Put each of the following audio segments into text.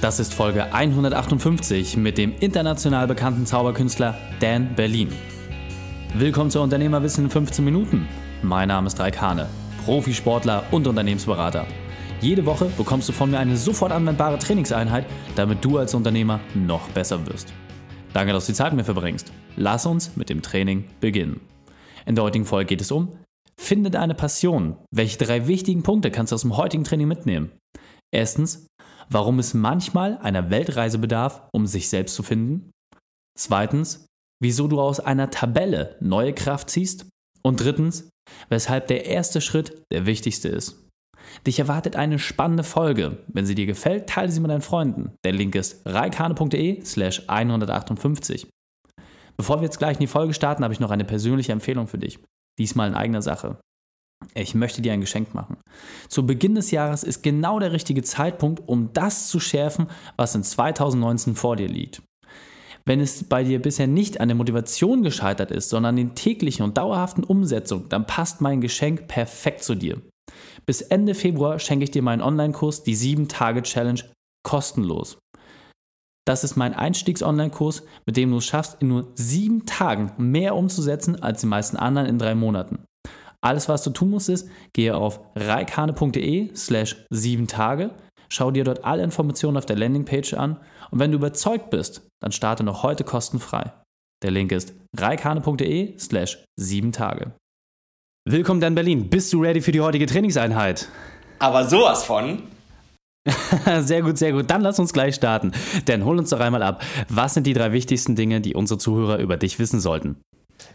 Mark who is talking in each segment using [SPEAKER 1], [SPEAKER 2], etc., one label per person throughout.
[SPEAKER 1] Das ist Folge 158 mit dem international bekannten Zauberkünstler Dan Berlin. Willkommen zu Unternehmerwissen in 15 Minuten. Mein Name ist Raik Hane, Profisportler und Unternehmensberater. Jede Woche bekommst du von mir eine sofort anwendbare Trainingseinheit, damit du als Unternehmer noch besser wirst. Danke, dass du die Zeit mit mir verbringst. Lass uns mit dem Training beginnen. In der heutigen Folge geht es um Finde deine Passion. Welche drei wichtigen Punkte kannst du aus dem heutigen Training mitnehmen? Erstens, warum es manchmal einer Weltreise bedarf, um sich selbst zu finden. Zweitens, wieso du aus einer Tabelle neue Kraft ziehst. Und drittens, weshalb der erste Schritt der wichtigste ist. Dich erwartet eine spannende Folge. Wenn sie dir gefällt, teile sie mit deinen Freunden. Der Link ist reikane.de slash 158. Bevor wir jetzt gleich in die Folge starten, habe ich noch eine persönliche Empfehlung für dich. Diesmal in eigener Sache. Ich möchte dir ein Geschenk machen. Zu Beginn des Jahres ist genau der richtige Zeitpunkt, um das zu schärfen, was in 2019 vor dir liegt. Wenn es bei dir bisher nicht an der Motivation gescheitert ist, sondern an den täglichen und dauerhaften Umsetzungen, dann passt mein Geschenk perfekt zu dir. Bis Ende Februar schenke ich dir meinen Online-Kurs, die 7-Tage-Challenge, kostenlos. Das ist mein Einstiegs-Online-Kurs, mit dem du es schaffst, in nur sieben Tagen mehr umzusetzen als die meisten anderen in drei Monaten. Alles, was du tun musst, ist, gehe auf reikane.de slash sieben Tage, schau dir dort alle Informationen auf der Landingpage an und wenn du überzeugt bist, dann starte noch heute kostenfrei. Der Link ist reikane.de slash sieben Tage. Willkommen Dan Berlin. Bist du ready für die heutige Trainingseinheit?
[SPEAKER 2] Aber sowas von.
[SPEAKER 1] sehr gut, sehr gut. Dann lass uns gleich starten. Denn hol uns doch einmal ab. Was sind die drei wichtigsten Dinge, die unsere Zuhörer über dich wissen sollten?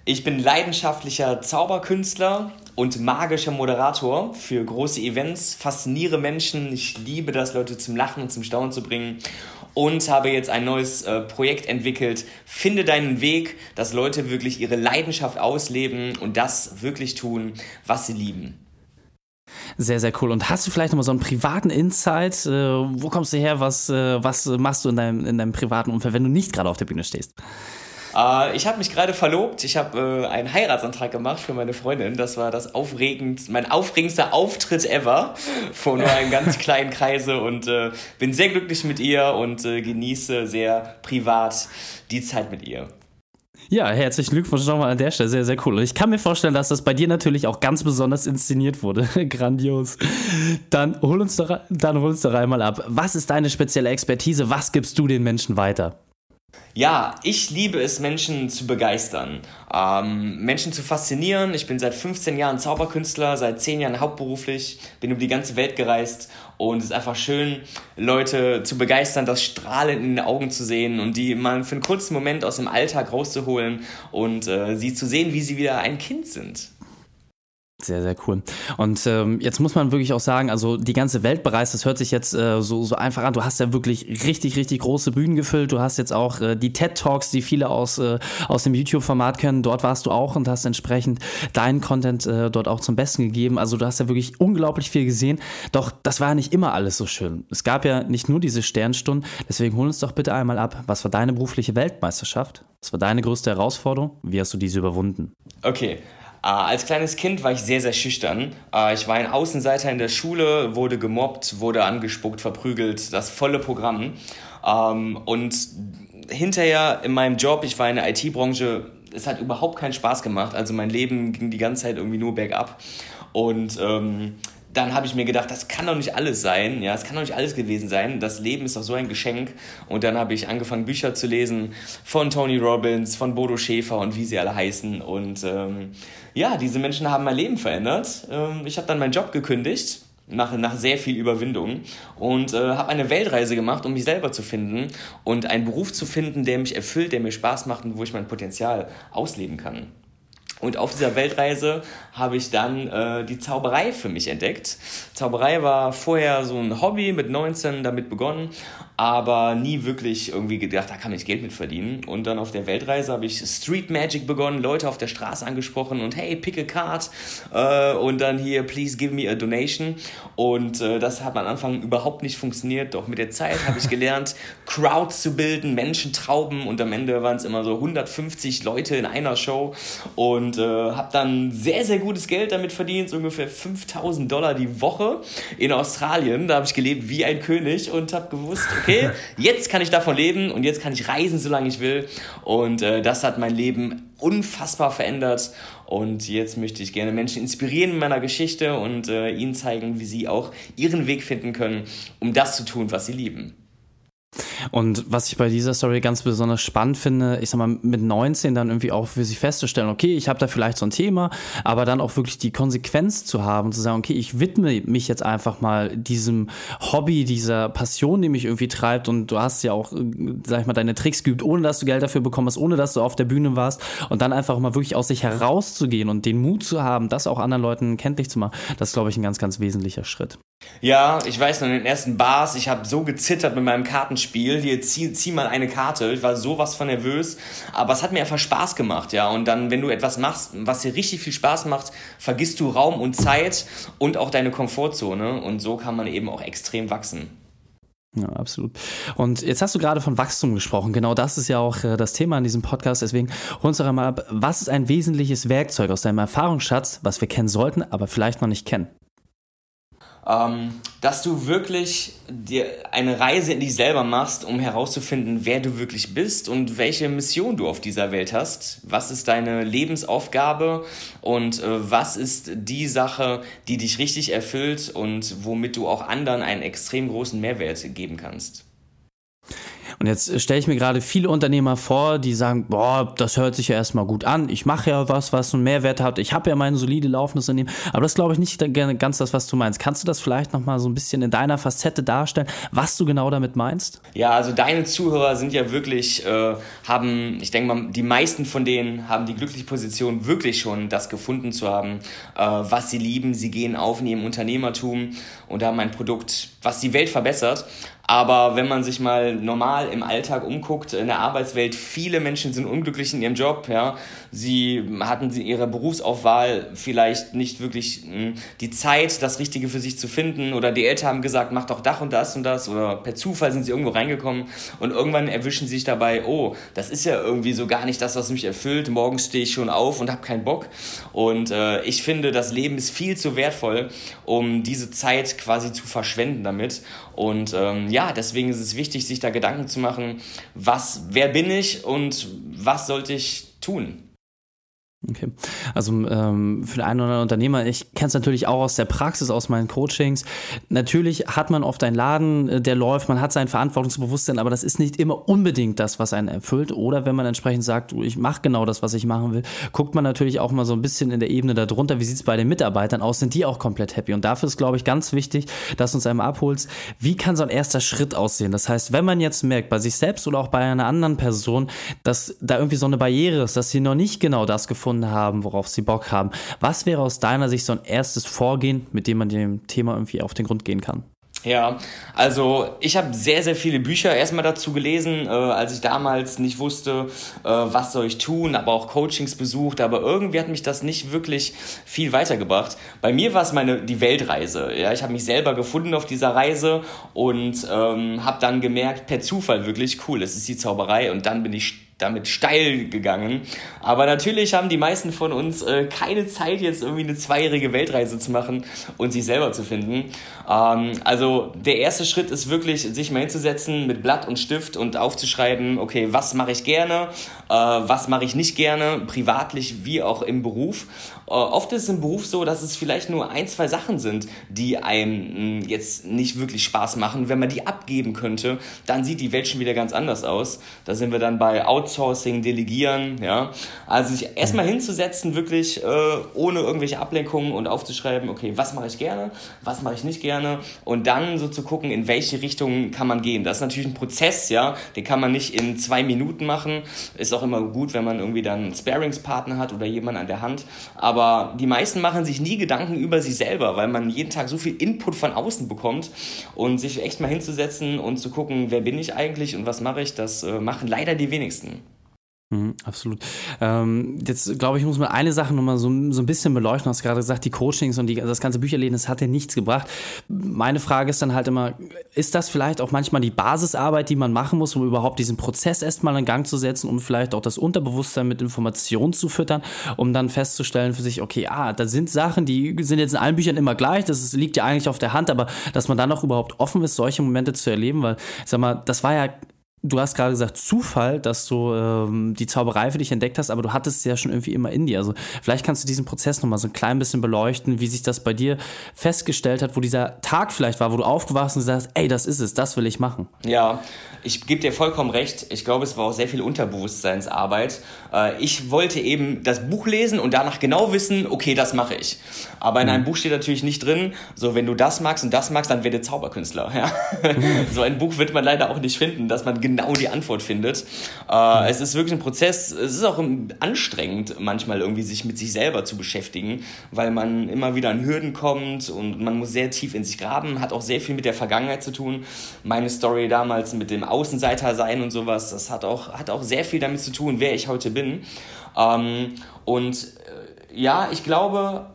[SPEAKER 2] Ich bin leidenschaftlicher Zauberkünstler und magischer Moderator für große Events, fasziniere Menschen. Ich liebe das, Leute zum Lachen und zum Staunen zu bringen. Und habe jetzt ein neues äh, Projekt entwickelt. Finde deinen Weg, dass Leute wirklich ihre Leidenschaft ausleben und das wirklich tun, was sie lieben.
[SPEAKER 1] Sehr, sehr cool. Und hast du vielleicht nochmal so einen privaten Insight? Äh, wo kommst du her? Was, äh, was machst du in deinem, in deinem privaten Umfeld, wenn du nicht gerade auf der Bühne stehst?
[SPEAKER 2] Äh, ich habe mich gerade verlobt. Ich habe äh, einen Heiratsantrag gemacht für meine Freundin. Das war das aufregend, mein aufregendster Auftritt ever vor nur einem ganz kleinen Kreise und äh, bin sehr glücklich mit ihr und äh, genieße sehr privat die Zeit mit ihr.
[SPEAKER 1] Ja, herzlichen Glückwunsch nochmal an der Stelle. Sehr, sehr cool. Und ich kann mir vorstellen, dass das bei dir natürlich auch ganz besonders inszeniert wurde. Grandios. Dann hol, uns doch, dann hol uns doch einmal ab. Was ist deine spezielle Expertise? Was gibst du den Menschen weiter?
[SPEAKER 2] Ja, ich liebe es, Menschen zu begeistern, ähm, Menschen zu faszinieren. Ich bin seit 15 Jahren Zauberkünstler, seit 10 Jahren hauptberuflich, bin über die ganze Welt gereist und es ist einfach schön, Leute zu begeistern, das Strahlen in den Augen zu sehen und die mal für einen kurzen Moment aus dem Alltag rauszuholen und äh, sie zu sehen, wie sie wieder ein Kind sind.
[SPEAKER 1] Sehr, sehr cool. Und ähm, jetzt muss man wirklich auch sagen, also die ganze Welt bereist, das hört sich jetzt äh, so, so einfach an. Du hast ja wirklich richtig, richtig große Bühnen gefüllt. Du hast jetzt auch äh, die TED Talks, die viele aus, äh, aus dem YouTube-Format kennen. Dort warst du auch und hast entsprechend deinen Content äh, dort auch zum Besten gegeben. Also du hast ja wirklich unglaublich viel gesehen. Doch das war ja nicht immer alles so schön. Es gab ja nicht nur diese Sternstunden. Deswegen hol uns doch bitte einmal ab. Was war deine berufliche Weltmeisterschaft? Was war deine größte Herausforderung? Wie hast du diese überwunden?
[SPEAKER 2] Okay, als kleines Kind war ich sehr, sehr schüchtern. Äh, ich war ein Außenseiter in der Schule, wurde gemobbt, wurde angespuckt, verprügelt, das volle Programm. Ähm, und hinterher in meinem Job, ich war in der IT-Branche, es hat überhaupt keinen Spaß gemacht. Also mein Leben ging die ganze Zeit irgendwie nur bergab. Und ähm, dann habe ich mir gedacht, das kann doch nicht alles sein, ja, es kann doch nicht alles gewesen sein. Das Leben ist doch so ein Geschenk. Und dann habe ich angefangen, Bücher zu lesen von Tony Robbins, von Bodo Schäfer und wie sie alle heißen. Und ähm, ja, diese Menschen haben mein Leben verändert. Ähm, ich habe dann meinen Job gekündigt. Nach, nach sehr viel Überwindung und äh, habe eine Weltreise gemacht, um mich selber zu finden und einen Beruf zu finden, der mich erfüllt, der mir Spaß macht und wo ich mein Potenzial ausleben kann. Und auf dieser Weltreise habe ich dann äh, die Zauberei für mich entdeckt. Zauberei war vorher so ein Hobby, mit 19 damit begonnen, aber nie wirklich irgendwie gedacht, da kann ich Geld mit verdienen. Und dann auf der Weltreise habe ich Street Magic begonnen, Leute auf der Straße angesprochen und hey, pick a card äh, und dann hier, please give me a donation. Und äh, das hat am Anfang überhaupt nicht funktioniert, doch mit der Zeit habe ich gelernt, Crowds zu bilden, Menschen Trauben und am Ende waren es immer so 150 Leute in einer Show und äh, habe dann sehr, sehr gutes Geld damit verdient, so ungefähr 5000 Dollar die Woche in Australien. Da habe ich gelebt wie ein König und habe gewusst, okay, jetzt kann ich davon leben und jetzt kann ich reisen, solange ich will. Und äh, das hat mein Leben unfassbar verändert. Und jetzt möchte ich gerne Menschen inspirieren in meiner Geschichte und äh, ihnen zeigen, wie sie auch ihren Weg finden können, um das zu tun, was sie lieben.
[SPEAKER 3] Und was ich bei dieser Story ganz besonders spannend finde, ich sag mal, mit 19 dann irgendwie auch für sich festzustellen, okay, ich habe da vielleicht so ein Thema, aber dann auch wirklich die Konsequenz zu haben, zu sagen, okay, ich widme mich jetzt einfach mal diesem Hobby, dieser Passion, die mich irgendwie treibt und du hast ja auch, sag ich mal, deine Tricks geübt, ohne dass du Geld dafür bekommen hast, ohne dass du auf der Bühne warst und dann einfach mal wirklich aus sich herauszugehen und den Mut zu haben, das auch anderen Leuten kenntlich zu machen, das glaube ich, ein ganz, ganz wesentlicher Schritt.
[SPEAKER 2] Ja, ich weiß noch, in den ersten Bars, ich habe so gezittert mit meinem Kartenspiel. Hier, zieh, zieh mal eine Karte. Ich war sowas von nervös. Aber es hat mir einfach Spaß gemacht, ja. Und dann, wenn du etwas machst, was dir richtig viel Spaß macht, vergisst du Raum und Zeit und auch deine Komfortzone. Und so kann man eben auch extrem wachsen.
[SPEAKER 3] Ja, absolut. Und jetzt hast du gerade von Wachstum gesprochen. Genau das ist ja auch äh, das Thema in diesem Podcast. Deswegen hol uns doch einmal ab. Was ist ein wesentliches Werkzeug aus deinem Erfahrungsschatz, was wir kennen sollten, aber vielleicht noch nicht kennen?
[SPEAKER 2] Ähm, dass du wirklich dir eine Reise in dich selber machst, um herauszufinden, wer du wirklich bist und welche Mission du auf dieser Welt hast. Was ist deine Lebensaufgabe und äh, was ist die Sache, die dich richtig erfüllt und womit du auch anderen einen extrem großen Mehrwert geben kannst.
[SPEAKER 3] Und jetzt stelle ich mir gerade viele Unternehmer vor, die sagen, boah, das hört sich ja erstmal gut an. Ich mache ja was, was einen Mehrwert hat. Ich habe ja mein solide laufendes Unternehmen. Aber das glaube ich nicht ganz das, was du meinst. Kannst du das vielleicht nochmal so ein bisschen in deiner Facette darstellen, was du genau damit meinst?
[SPEAKER 2] Ja, also deine Zuhörer sind ja wirklich, äh, haben, ich denke mal, die meisten von denen haben die glückliche Position, wirklich schon das gefunden zu haben, äh, was sie lieben. Sie gehen auf in ihrem Unternehmertum und haben ein Produkt, was die Welt verbessert. Aber wenn man sich mal normal im Alltag umguckt, in der Arbeitswelt, viele Menschen sind unglücklich in ihrem Job. Ja. Sie hatten sie ihre Berufsaufwahl vielleicht nicht wirklich hm, die Zeit, das Richtige für sich zu finden. Oder die Eltern haben gesagt, mach doch das und das und das. Oder per Zufall sind sie irgendwo reingekommen. Und irgendwann erwischen sie sich dabei, oh, das ist ja irgendwie so gar nicht das, was mich erfüllt. Morgens stehe ich schon auf und habe keinen Bock. Und äh, ich finde, das Leben ist viel zu wertvoll, um diese Zeit quasi zu verschwenden damit. Und ähm, ja, deswegen ist es wichtig, sich da Gedanken zu machen, was, wer bin ich und was sollte ich tun?
[SPEAKER 3] Okay. Also ähm, für den einen oder anderen Unternehmer, ich kenne es natürlich auch aus der Praxis, aus meinen Coachings. Natürlich hat man oft einen Laden, äh, der läuft, man hat sein Verantwortungsbewusstsein, aber das ist nicht immer unbedingt das, was einen erfüllt. Oder wenn man entsprechend sagt, ich mache genau das, was ich machen will, guckt man natürlich auch mal so ein bisschen in der Ebene darunter, wie sieht es bei den Mitarbeitern aus, sind die auch komplett happy? Und dafür ist, glaube ich, ganz wichtig, dass du uns einmal abholst, wie kann so ein erster Schritt aussehen? Das heißt, wenn man jetzt merkt, bei sich selbst oder auch bei einer anderen Person, dass da irgendwie so eine Barriere ist, dass sie noch nicht genau das gefunden gefunden haben, worauf sie Bock haben. Was wäre aus deiner Sicht so ein erstes Vorgehen, mit dem man dem Thema irgendwie auf den Grund gehen kann?
[SPEAKER 2] Ja, also ich habe sehr, sehr viele Bücher erstmal dazu gelesen, äh, als ich damals nicht wusste, äh, was soll ich tun, aber auch Coachings besucht, aber irgendwie hat mich das nicht wirklich viel weitergebracht. Bei mir war es meine die Weltreise. Ja, ich habe mich selber gefunden auf dieser Reise und ähm, habe dann gemerkt, per Zufall wirklich cool, es ist die Zauberei und dann bin ich damit steil gegangen. Aber natürlich haben die meisten von uns äh, keine Zeit, jetzt irgendwie eine zweijährige Weltreise zu machen und sich selber zu finden. Ähm, also der erste Schritt ist wirklich, sich mal hinzusetzen mit Blatt und Stift und aufzuschreiben, okay, was mache ich gerne, äh, was mache ich nicht gerne, privatlich wie auch im Beruf. Äh, oft ist es im Beruf so, dass es vielleicht nur ein, zwei Sachen sind, die einem mh, jetzt nicht wirklich Spaß machen. Wenn man die abgeben könnte, dann sieht die Welt schon wieder ganz anders aus. Da sind wir dann bei Outsourcing, Delegieren, ja. Also sich erstmal hinzusetzen, wirklich äh, ohne irgendwelche Ablenkungen und aufzuschreiben, okay, was mache ich gerne, was mache ich nicht gerne und dann so zu gucken, in welche Richtung kann man gehen. Das ist natürlich ein Prozess, ja, den kann man nicht in zwei Minuten machen. Ist auch immer gut, wenn man irgendwie dann einen Sparingspartner hat oder jemanden an der Hand. Aber die meisten machen sich nie Gedanken über sich selber, weil man jeden Tag so viel Input von außen bekommt und sich echt mal hinzusetzen und zu gucken, wer bin ich eigentlich und was mache ich, das äh, machen leider die wenigsten.
[SPEAKER 3] Mhm, absolut. Ähm, jetzt glaube ich, muss man eine Sache nochmal so, so ein bisschen beleuchten. Du hast gerade gesagt, die Coachings und die, das ganze Bücherlesen, das hat ja nichts gebracht. Meine Frage ist dann halt immer, ist das vielleicht auch manchmal die Basisarbeit, die man machen muss, um überhaupt diesen Prozess erstmal in Gang zu setzen, um vielleicht auch das Unterbewusstsein mit Informationen zu füttern, um dann festzustellen für sich, okay, ah, da sind Sachen, die sind jetzt in allen Büchern immer gleich, das liegt ja eigentlich auf der Hand, aber dass man dann auch überhaupt offen ist, solche Momente zu erleben, weil, ich sag mal, das war ja du hast gerade gesagt, Zufall, dass du ähm, die Zauberei für dich entdeckt hast, aber du hattest es ja schon irgendwie immer in dir. Also vielleicht kannst du diesen Prozess nochmal so ein klein bisschen beleuchten, wie sich das bei dir festgestellt hat, wo dieser Tag vielleicht war, wo du aufgewacht und gesagt hast, ey, das ist es, das will ich machen.
[SPEAKER 2] Ja, ich gebe dir vollkommen recht. Ich glaube, es war auch sehr viel Unterbewusstseinsarbeit. Äh, ich wollte eben das Buch lesen und danach genau wissen, okay, das mache ich. Aber in einem mhm. Buch steht natürlich nicht drin, so wenn du das magst und das magst, dann werde Zauberkünstler. Ja? so ein Buch wird man leider auch nicht finden, dass man genau die Antwort findet. Äh, es ist wirklich ein Prozess. Es ist auch anstrengend, manchmal irgendwie sich mit sich selber zu beschäftigen, weil man immer wieder an Hürden kommt und man muss sehr tief in sich graben. Hat auch sehr viel mit der Vergangenheit zu tun. Meine Story damals mit dem Außenseiter sein und sowas, das hat auch, hat auch sehr viel damit zu tun, wer ich heute bin. Ähm, und äh, ja, ich glaube,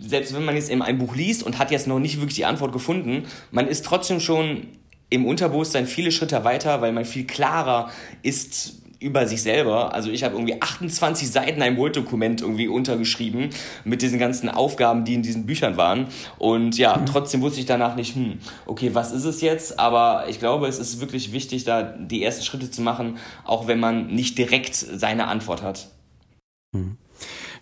[SPEAKER 2] selbst wenn man jetzt in ein Buch liest und hat jetzt noch nicht wirklich die Antwort gefunden, man ist trotzdem schon im Unterbewusstsein viele Schritte weiter, weil man viel klarer ist über sich selber. Also ich habe irgendwie 28 Seiten ein Word-Dokument irgendwie untergeschrieben mit diesen ganzen Aufgaben, die in diesen Büchern waren. Und ja, mhm. trotzdem wusste ich danach nicht, hm, okay, was ist es jetzt? Aber ich glaube, es ist wirklich wichtig, da die ersten Schritte zu machen, auch wenn man nicht direkt seine Antwort hat.
[SPEAKER 3] Mhm.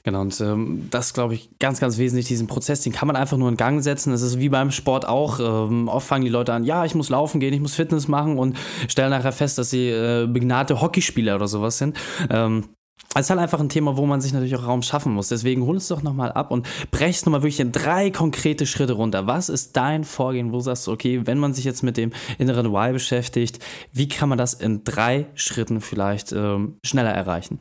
[SPEAKER 3] Genau, und ähm, das glaube ich ganz, ganz wesentlich, diesen Prozess, den kann man einfach nur in Gang setzen. Das ist wie beim Sport auch. Ähm, oft fangen die Leute an, ja, ich muss laufen gehen, ich muss Fitness machen und stellen nachher fest, dass sie äh, begnadete Hockeyspieler oder sowas sind. Ähm, es ist halt einfach ein Thema, wo man sich natürlich auch Raum schaffen muss. Deswegen hol es doch nochmal ab und brech es nochmal wirklich in drei konkrete Schritte runter. Was ist dein Vorgehen? Wo sagst du, okay, wenn man sich jetzt mit dem inneren Why beschäftigt, wie kann man das in drei Schritten vielleicht ähm, schneller erreichen?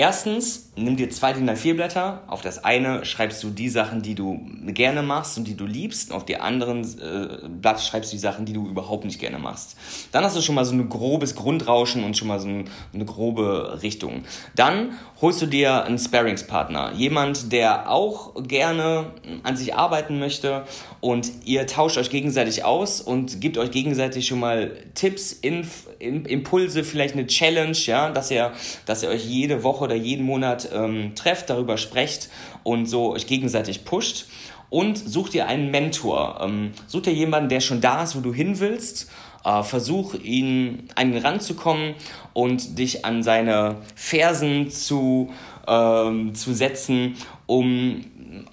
[SPEAKER 2] Erstens, nimm dir zwei DIN A4 Blätter. Auf das eine schreibst du die Sachen, die du gerne machst und die du liebst. Auf die anderen äh, Blatt schreibst du die Sachen, die du überhaupt nicht gerne machst. Dann hast du schon mal so ein grobes Grundrauschen und schon mal so ein, eine grobe Richtung. Dann holst du dir einen Sparingspartner. Jemand, der auch gerne an sich arbeiten möchte und ihr tauscht euch gegenseitig aus und gebt euch gegenseitig schon mal Tipps, Inf Impulse, vielleicht eine Challenge, ja, dass ihr, dass ihr euch jede Woche oder jeden Monat ähm, trefft, darüber sprecht und so euch gegenseitig pusht. Und sucht ihr einen Mentor. Ähm, sucht ihr jemanden, der schon da ist, wo du hin willst. Äh, versuch ihn an ihn ranzukommen und dich an seine Fersen zu, ähm, zu setzen, um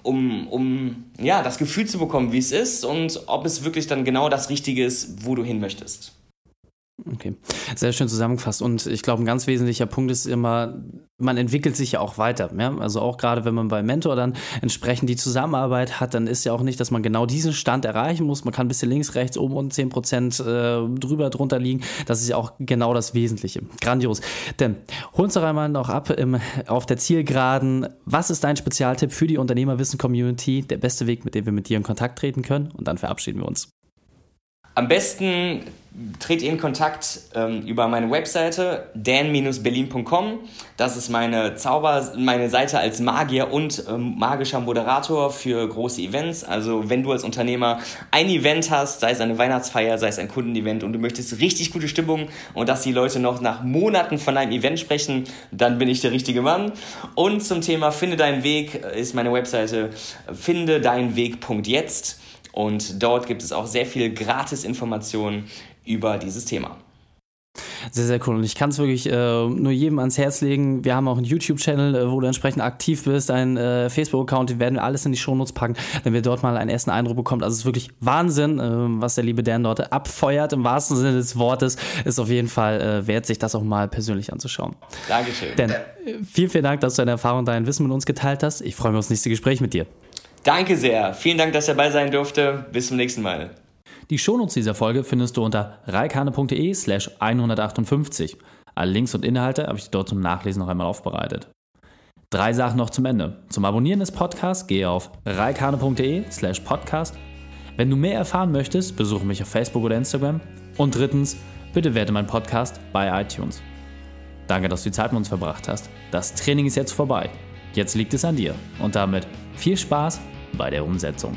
[SPEAKER 2] um, um ja, das Gefühl zu bekommen, wie es ist und ob es wirklich dann genau das Richtige ist, wo du hin möchtest.
[SPEAKER 3] Okay, sehr schön zusammengefasst. Und ich glaube, ein ganz wesentlicher Punkt ist immer, man entwickelt sich ja auch weiter. Ja? Also auch gerade wenn man bei Mentor dann entsprechend die Zusammenarbeit hat, dann ist ja auch nicht, dass man genau diesen Stand erreichen muss. Man kann ein bisschen links, rechts, oben und 10 Prozent äh, drüber, drunter liegen. Das ist ja auch genau das Wesentliche. Grandios. Denn hol uns doch einmal noch ab im, auf der Zielgeraden. Was ist dein Spezialtipp für die Unternehmerwissen-Community? Der beste Weg, mit dem wir mit dir in Kontakt treten können? Und dann verabschieden wir uns.
[SPEAKER 2] Am besten tretet in Kontakt ähm, über meine Webseite dan-berlin.com. Das ist meine Zauber, meine Seite als Magier und ähm, magischer Moderator für große Events. Also wenn du als Unternehmer ein Event hast, sei es eine Weihnachtsfeier, sei es ein Kundenevent und du möchtest richtig gute Stimmung und dass die Leute noch nach Monaten von einem Event sprechen, dann bin ich der richtige Mann. Und zum Thema Finde deinen Weg ist meine Webseite finde deinen Weg.jetzt. Und dort gibt es auch sehr viel Gratis-Informationen über dieses Thema.
[SPEAKER 3] Sehr, sehr cool. Und ich kann es wirklich äh, nur jedem ans Herz legen. Wir haben auch einen YouTube-Channel, äh, wo du entsprechend aktiv bist, einen äh, Facebook-Account, den werden wir alles in die Shownotes packen, wenn wir dort mal einen ersten Eindruck bekommen. Also es ist wirklich Wahnsinn, äh, was der liebe Dan dort abfeuert, im wahrsten Sinne des Wortes. Ist auf jeden Fall äh, wert, sich das auch mal persönlich anzuschauen.
[SPEAKER 2] Dankeschön.
[SPEAKER 3] Dan, vielen, vielen Dank, dass du deine Erfahrung, dein Wissen mit uns geteilt hast. Ich freue mich aufs nächste Gespräch mit dir.
[SPEAKER 2] Danke sehr. Vielen Dank, dass ihr dabei sein durfte. Bis zum nächsten Mal.
[SPEAKER 3] Die Shownotes dieser Folge findest du unter reikane.de slash 158. Alle Links und Inhalte habe ich dir dort zum Nachlesen noch einmal aufbereitet. Drei Sachen noch zum Ende. Zum Abonnieren des Podcasts gehe auf reikane.de slash podcast. Wenn du mehr erfahren möchtest, besuche mich auf Facebook oder Instagram. Und drittens, bitte werte meinen Podcast bei iTunes. Danke, dass du die Zeit mit uns verbracht hast. Das Training ist jetzt vorbei. Jetzt liegt es an dir. Und damit viel Spaß bei der Umsetzung.